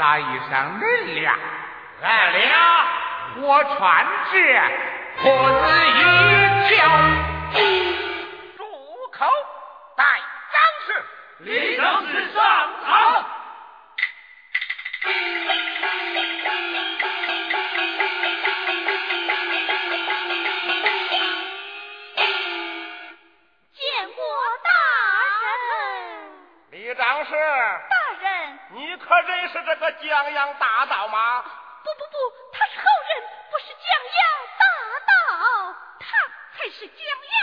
大衣裳恁俩，俺俩，我穿这裤子一条。住口！带张氏，李张氏上堂。见过大人。李张氏，大人，你可认识这个江洋大盗吗？不不不，他是后人，不是江洋大盗，他才是江洋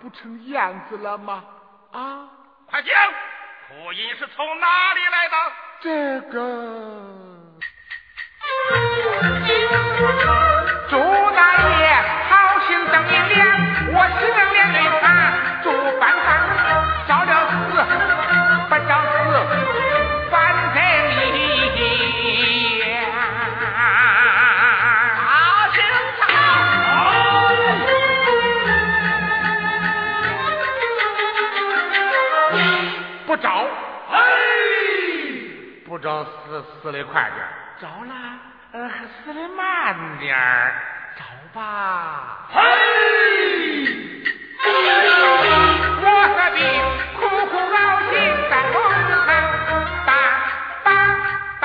不成样子了吗？啊，快讲，哭音是从哪里来的？这个朱大爷不招，嘿，不招死死的快点儿，招了呃死的慢点儿，招吧。嘿，我何必苦苦劳心在梦上打打打，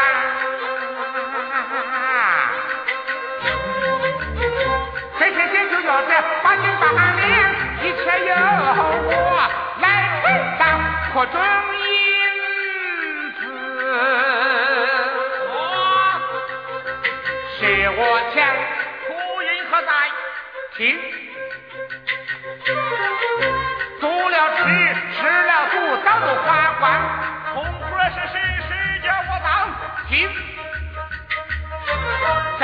谁谁谁就要这八斤八两，一切由我来分担，可中银子我是我抢，哭音何在？听。做了吃，吃了赌，早都花光。红活是谁？谁叫我当？听，这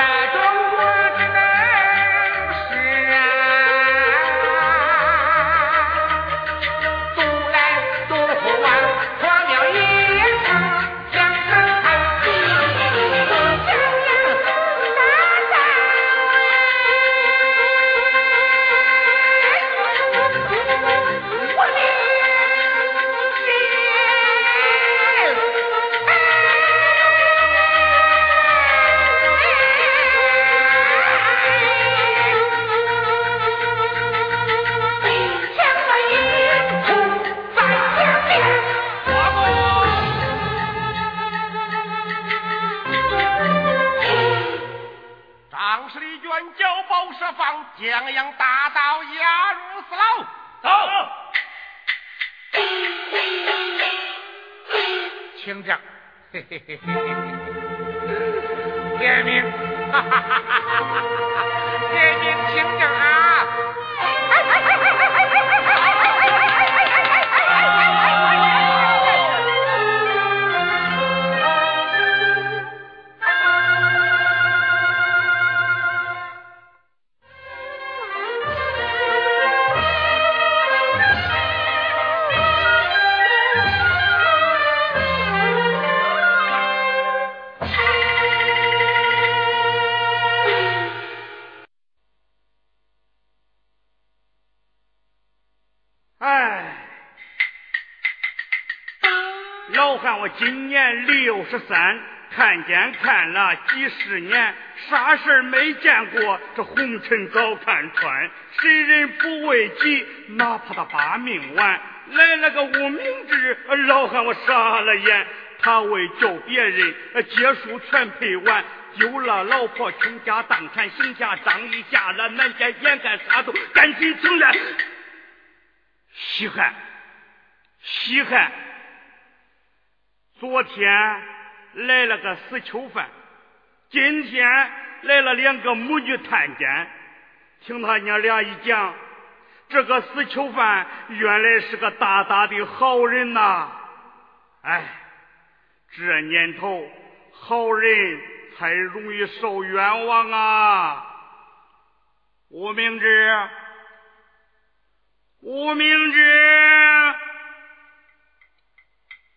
今年六十三，看见看了几十年，啥事儿没见过，这红尘早看穿。谁人不为己，哪怕他把命完。来了个无名之，老汉我傻了眼。他为救别人，结束全赔完。丢了老婆，倾家荡产，行侠仗义，下了南街，眼看啥都赶紧成了。稀罕，稀罕。昨天来了个死囚犯，今天来了两个母女探监。听他娘俩一讲，这个死囚犯原来是个大大的好人呐！哎，这年头好人才容易受冤枉啊！吴明志，吴明志，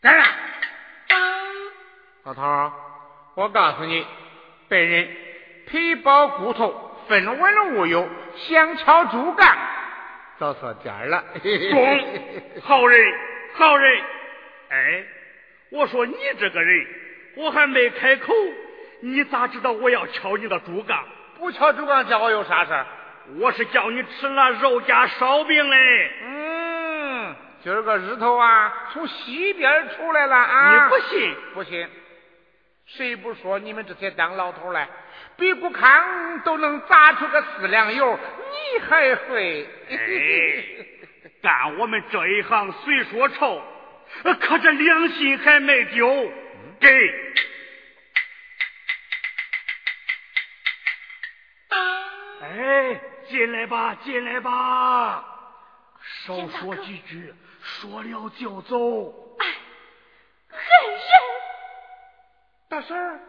来了。老头，我告诉你，本人皮包骨头，分文无有，想敲竹杠，找错点了。中，好人，好人。哎，我说你这个人，我还没开口，你咋知道我要敲你的竹杠？不敲竹杠，叫我有啥事我是叫你吃那肉夹烧饼嘞。嗯，今儿个日头啊，从西边出来了啊。你不信？不信。谁不说你们这些当老头来，比谷康都能砸出个四两油，你还会？干我们这一行虽说臭，可这良心还没丢。给，哎，进来吧，进来吧，少说几句，说了就走。哎，狠人。大婶儿，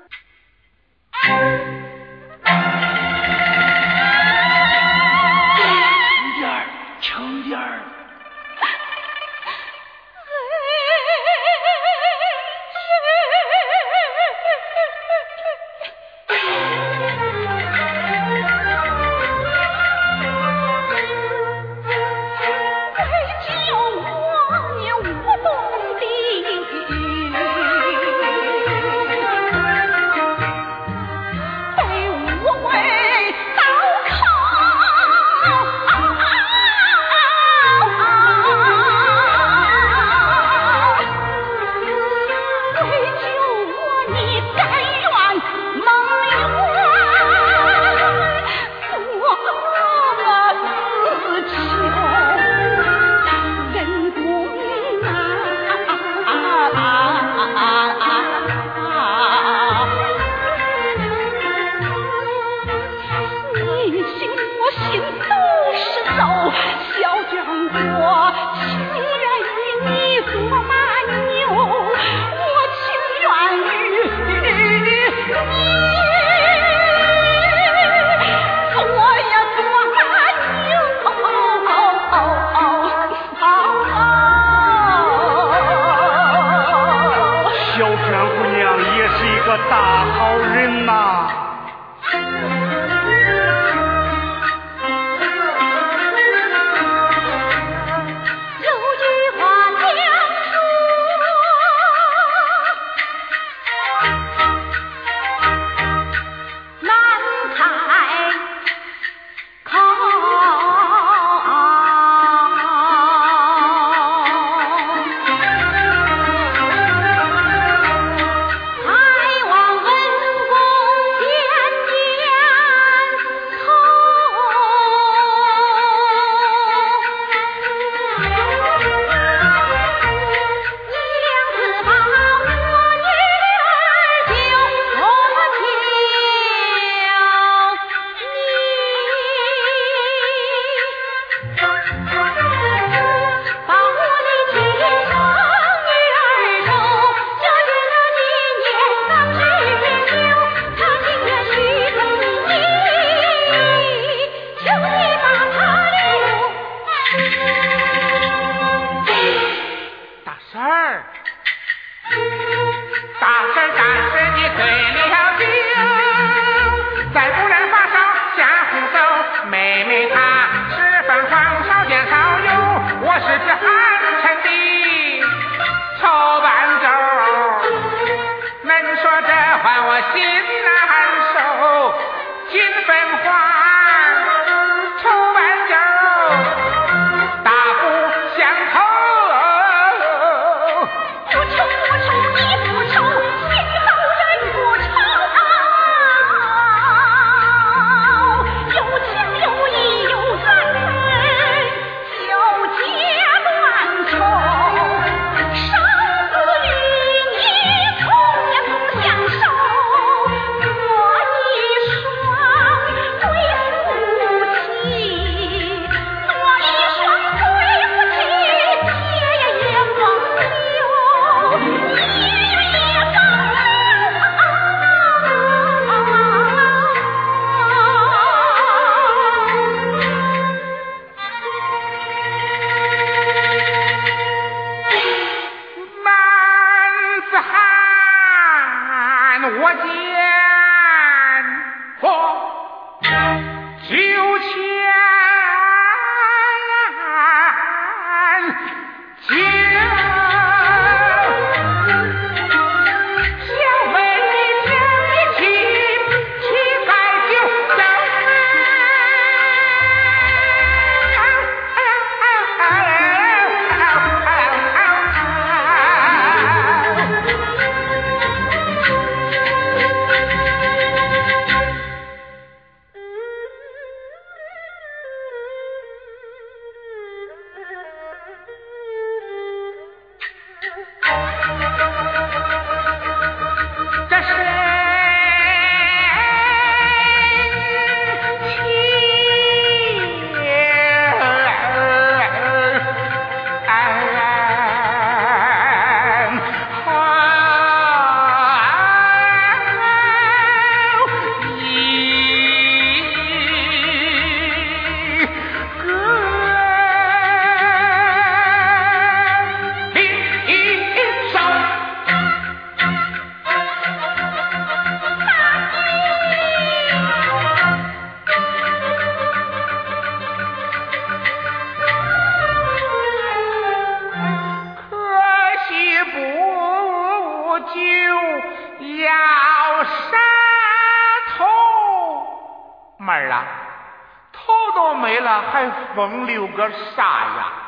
风流个啥呀？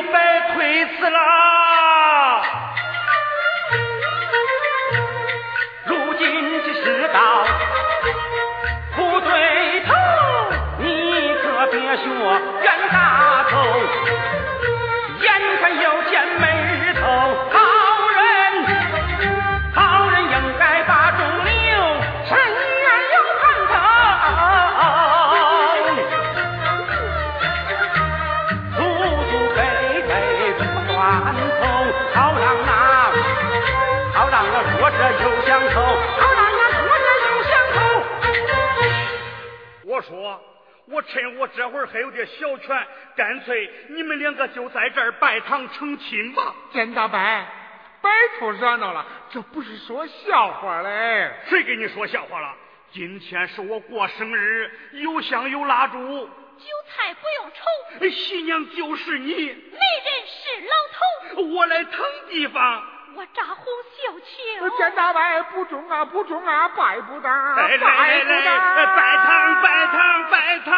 你这会儿还有点小权，干脆你们两个就在这儿拜堂成亲吧。见大伯，白出热闹了，这不是说笑话嘞。谁给你说笑话了？今天是我过生日，有香有蜡烛，酒菜不用愁。喜娘就是你，媒人是老头，我来腾地方。我扎红绣球，见大伯不中啊不中啊，拜不得，拜不得，拜堂拜堂拜堂，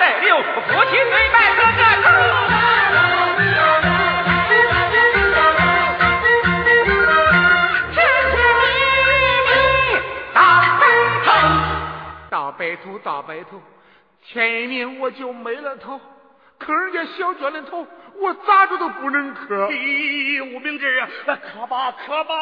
孙万代留，夫妻对拜个个头。大白头，大白头，大白头，前一年我就没了头，可人家小娟的头，我咋着都不能磕。咦，吴明志，磕吧磕吧。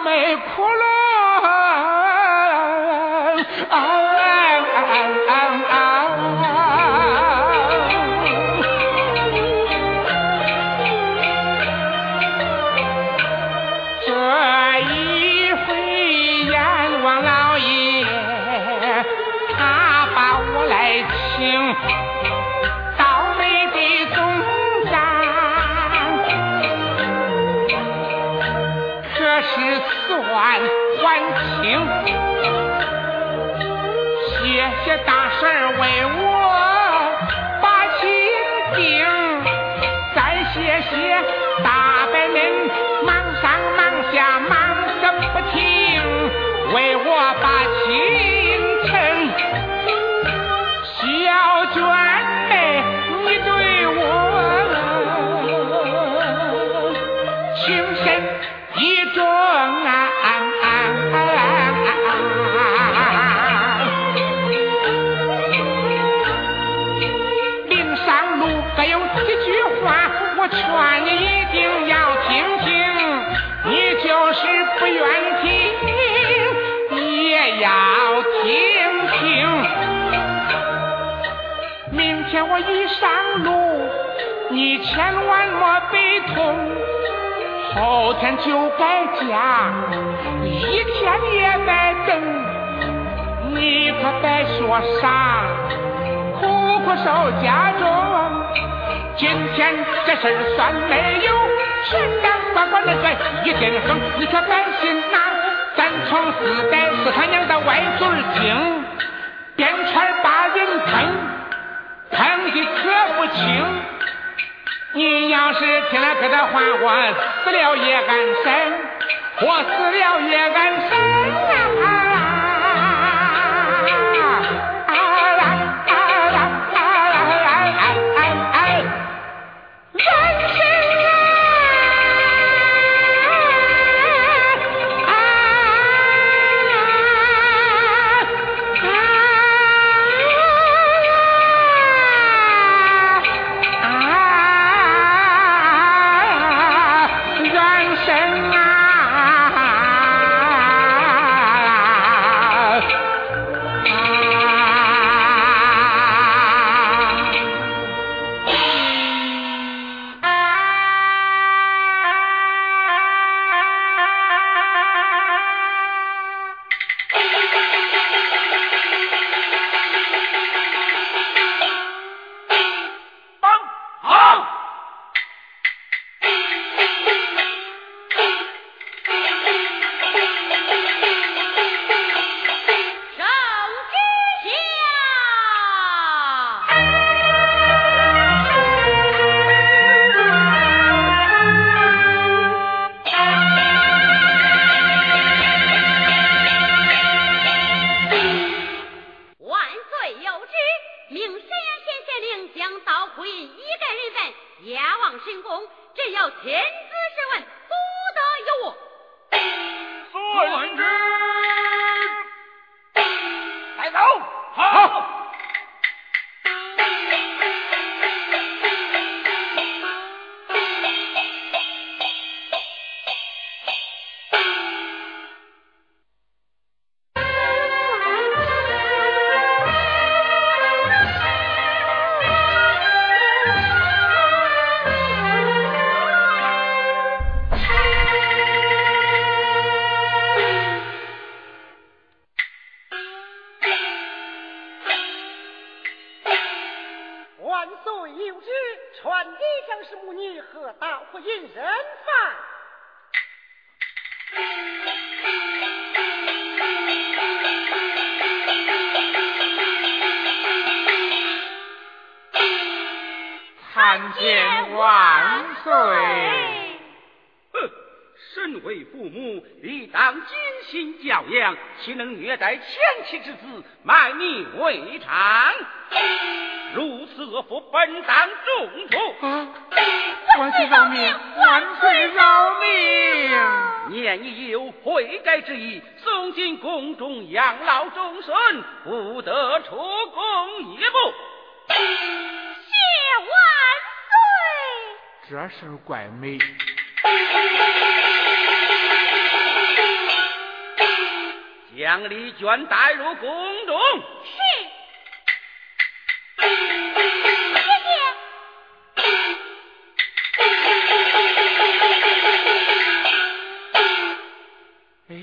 没窟窿。后天就搬家，一天也没等，你可别说啥，苦苦守家中。今天这事算没有，是敢把我那个一根横？你可担心呐？咱从四代是他娘的歪嘴精，边圈把人疼，疼的可不轻。你要是听了哥的话我死了也安生我死了也安生。岂能虐待前妻之子，卖命为娼？如此恶妇，本当重处。啊！万岁饶命！万岁饶命！念你有悔改之意，送进宫中养老终身，不得出宫一步。谢万岁。这事儿怪美。将李娟带入宫中。是。谢谢。哎，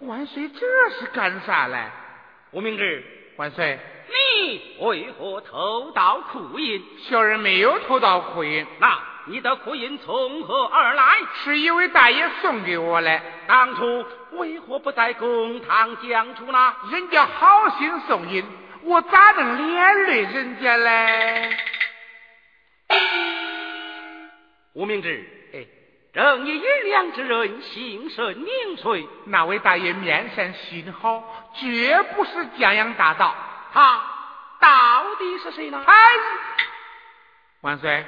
万岁这是干啥嘞？吴明志，万岁，你为何偷盗库银？小人没有偷盗库银，那你的库银从何而来？是一位大爷送给我的。当初为何不在公堂讲出呢？人家好心送银，我咋能连累人家嘞？吴明志，哎，正义银两之人，姓甚名谁？那位大爷面善心好，绝不是江洋大盗。他到底是谁呢？哎，万岁，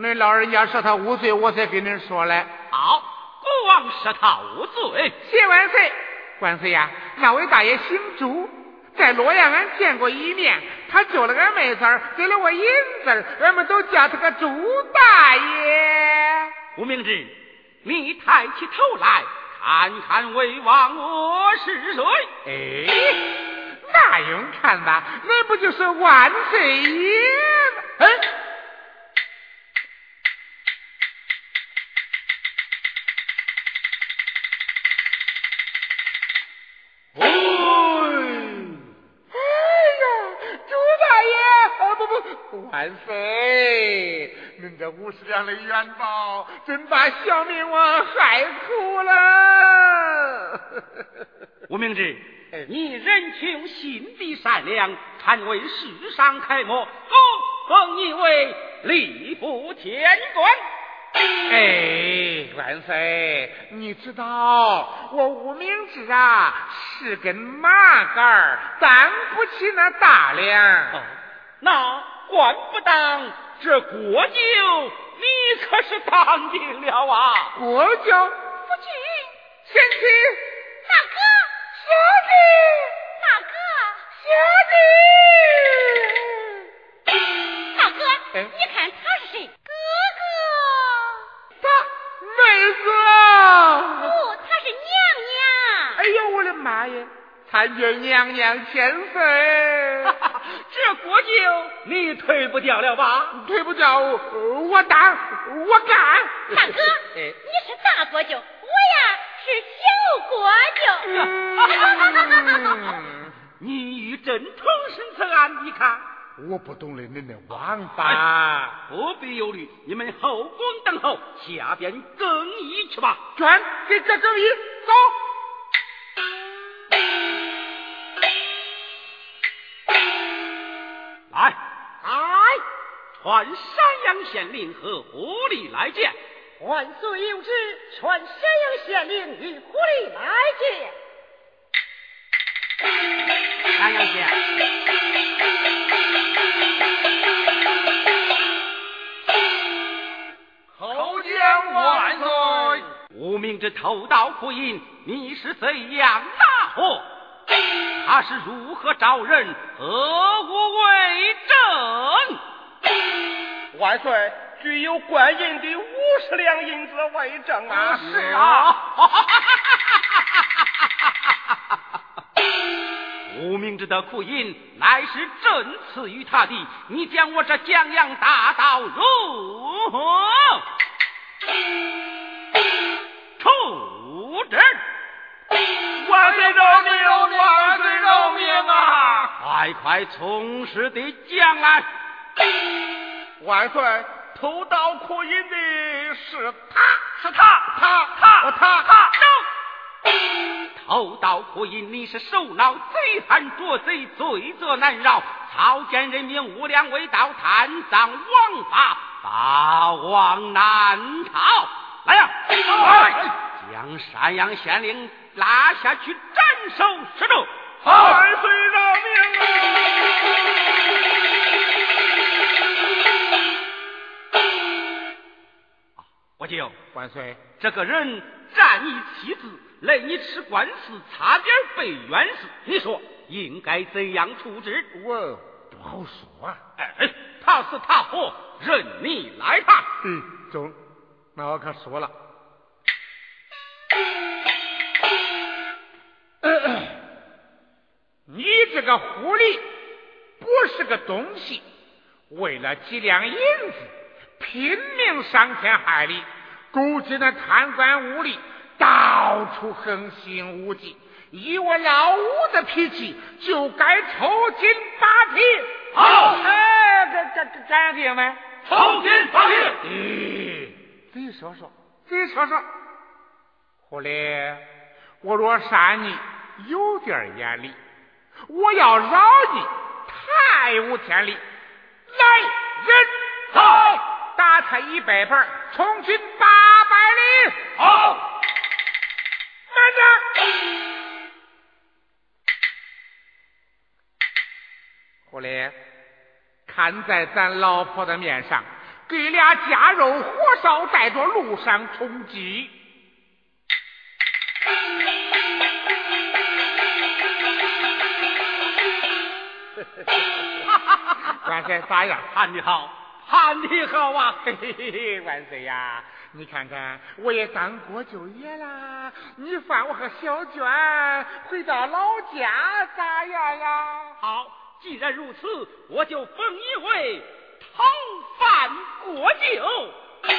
恁老人家说他无罪，我才跟恁说嘞。好，国王说他无罪。谢万岁，万岁呀！那位大爷姓朱，在洛阳俺见过一面，他救了俺妹子儿，给了我银子儿，俺们都叫他个朱大爷。吴明志，你抬起头来，看看魏王我是谁？哎，那用看吧，那不就是万岁爷吗？哎。哎，万岁！您这五十两的元宝，真把小明我害苦了。吴明志哎，你人穷心地善良，堪为世上楷模，恭封你为吏部天官。哎，万岁，你知道我无名指啊是根麻杆，担不起那大梁。哦，那官不当，这国舅你可是当定了啊！国舅，夫君，贤妻，大哥，小弟，大哥，小弟。大哥，哎你看他是谁？哥哥，他妹子哥，不，他是娘娘。哎呦，我的妈呀！参见娘娘千岁。这国舅你退不掉了吧？退不掉，我当，我干。大哥，哎 你是大国舅，我呀是小国舅。嗯，你与朕同生此案，你看。我不懂得恁的王法。不必忧虑，你们后宫等候，下边更衣去吧。转给这更衣，走。传山阳县令和狐狸来见。万岁有旨，传山阳县令与狐狸来见。山阳县。叩见万岁。无名之偷盗库银，你是怎样拿获？他是如何招人？何无为证？万岁，具有官银的五十两银子为证啊！是啊。无名之的库银乃是朕赐予他的，你将我这江洋大盗如何处置？万岁饶命！万岁饶命啊！快快从实的讲来。万岁，偷盗库银的是他，是他，他，他，他，他，偷盗库银，你是首脑贼喊捉贼，罪责难饶。草菅人命无良为盗，贪赃枉法，法网难逃。来呀，将山阳县令拉下去斩首示众。万岁饶命我舅，万岁，这个人占你妻子，累你吃官司，差点被冤死，你说应该怎样处置？我不好说啊。哎，他死他活，任你来判。嗯，中，那我可说了。你这个狐狸不是个东西，为了几两银子拼命伤天害理，估计那贪官污吏到处横行无忌。以我老五的脾气，就该抽筋扒皮。好，哎，这这这干爹们，抽筋扒皮。咦，你说说，你说说，狐狸，我若杀你，有点眼力。我要饶你，太无天理！来人，走，打他一百板，充军八百里。好，慢着，狐狸，看在咱老婆的面上，给俩夹肉火烧，带着路上充饥。万岁，咋样？判的好，判的好啊！嘿嘿嘿嘿，万岁呀！你看看，我也当国舅爷啦。你放我和小娟回到老家，咋样呀？好，既然如此，我就封你为讨饭国舅。行。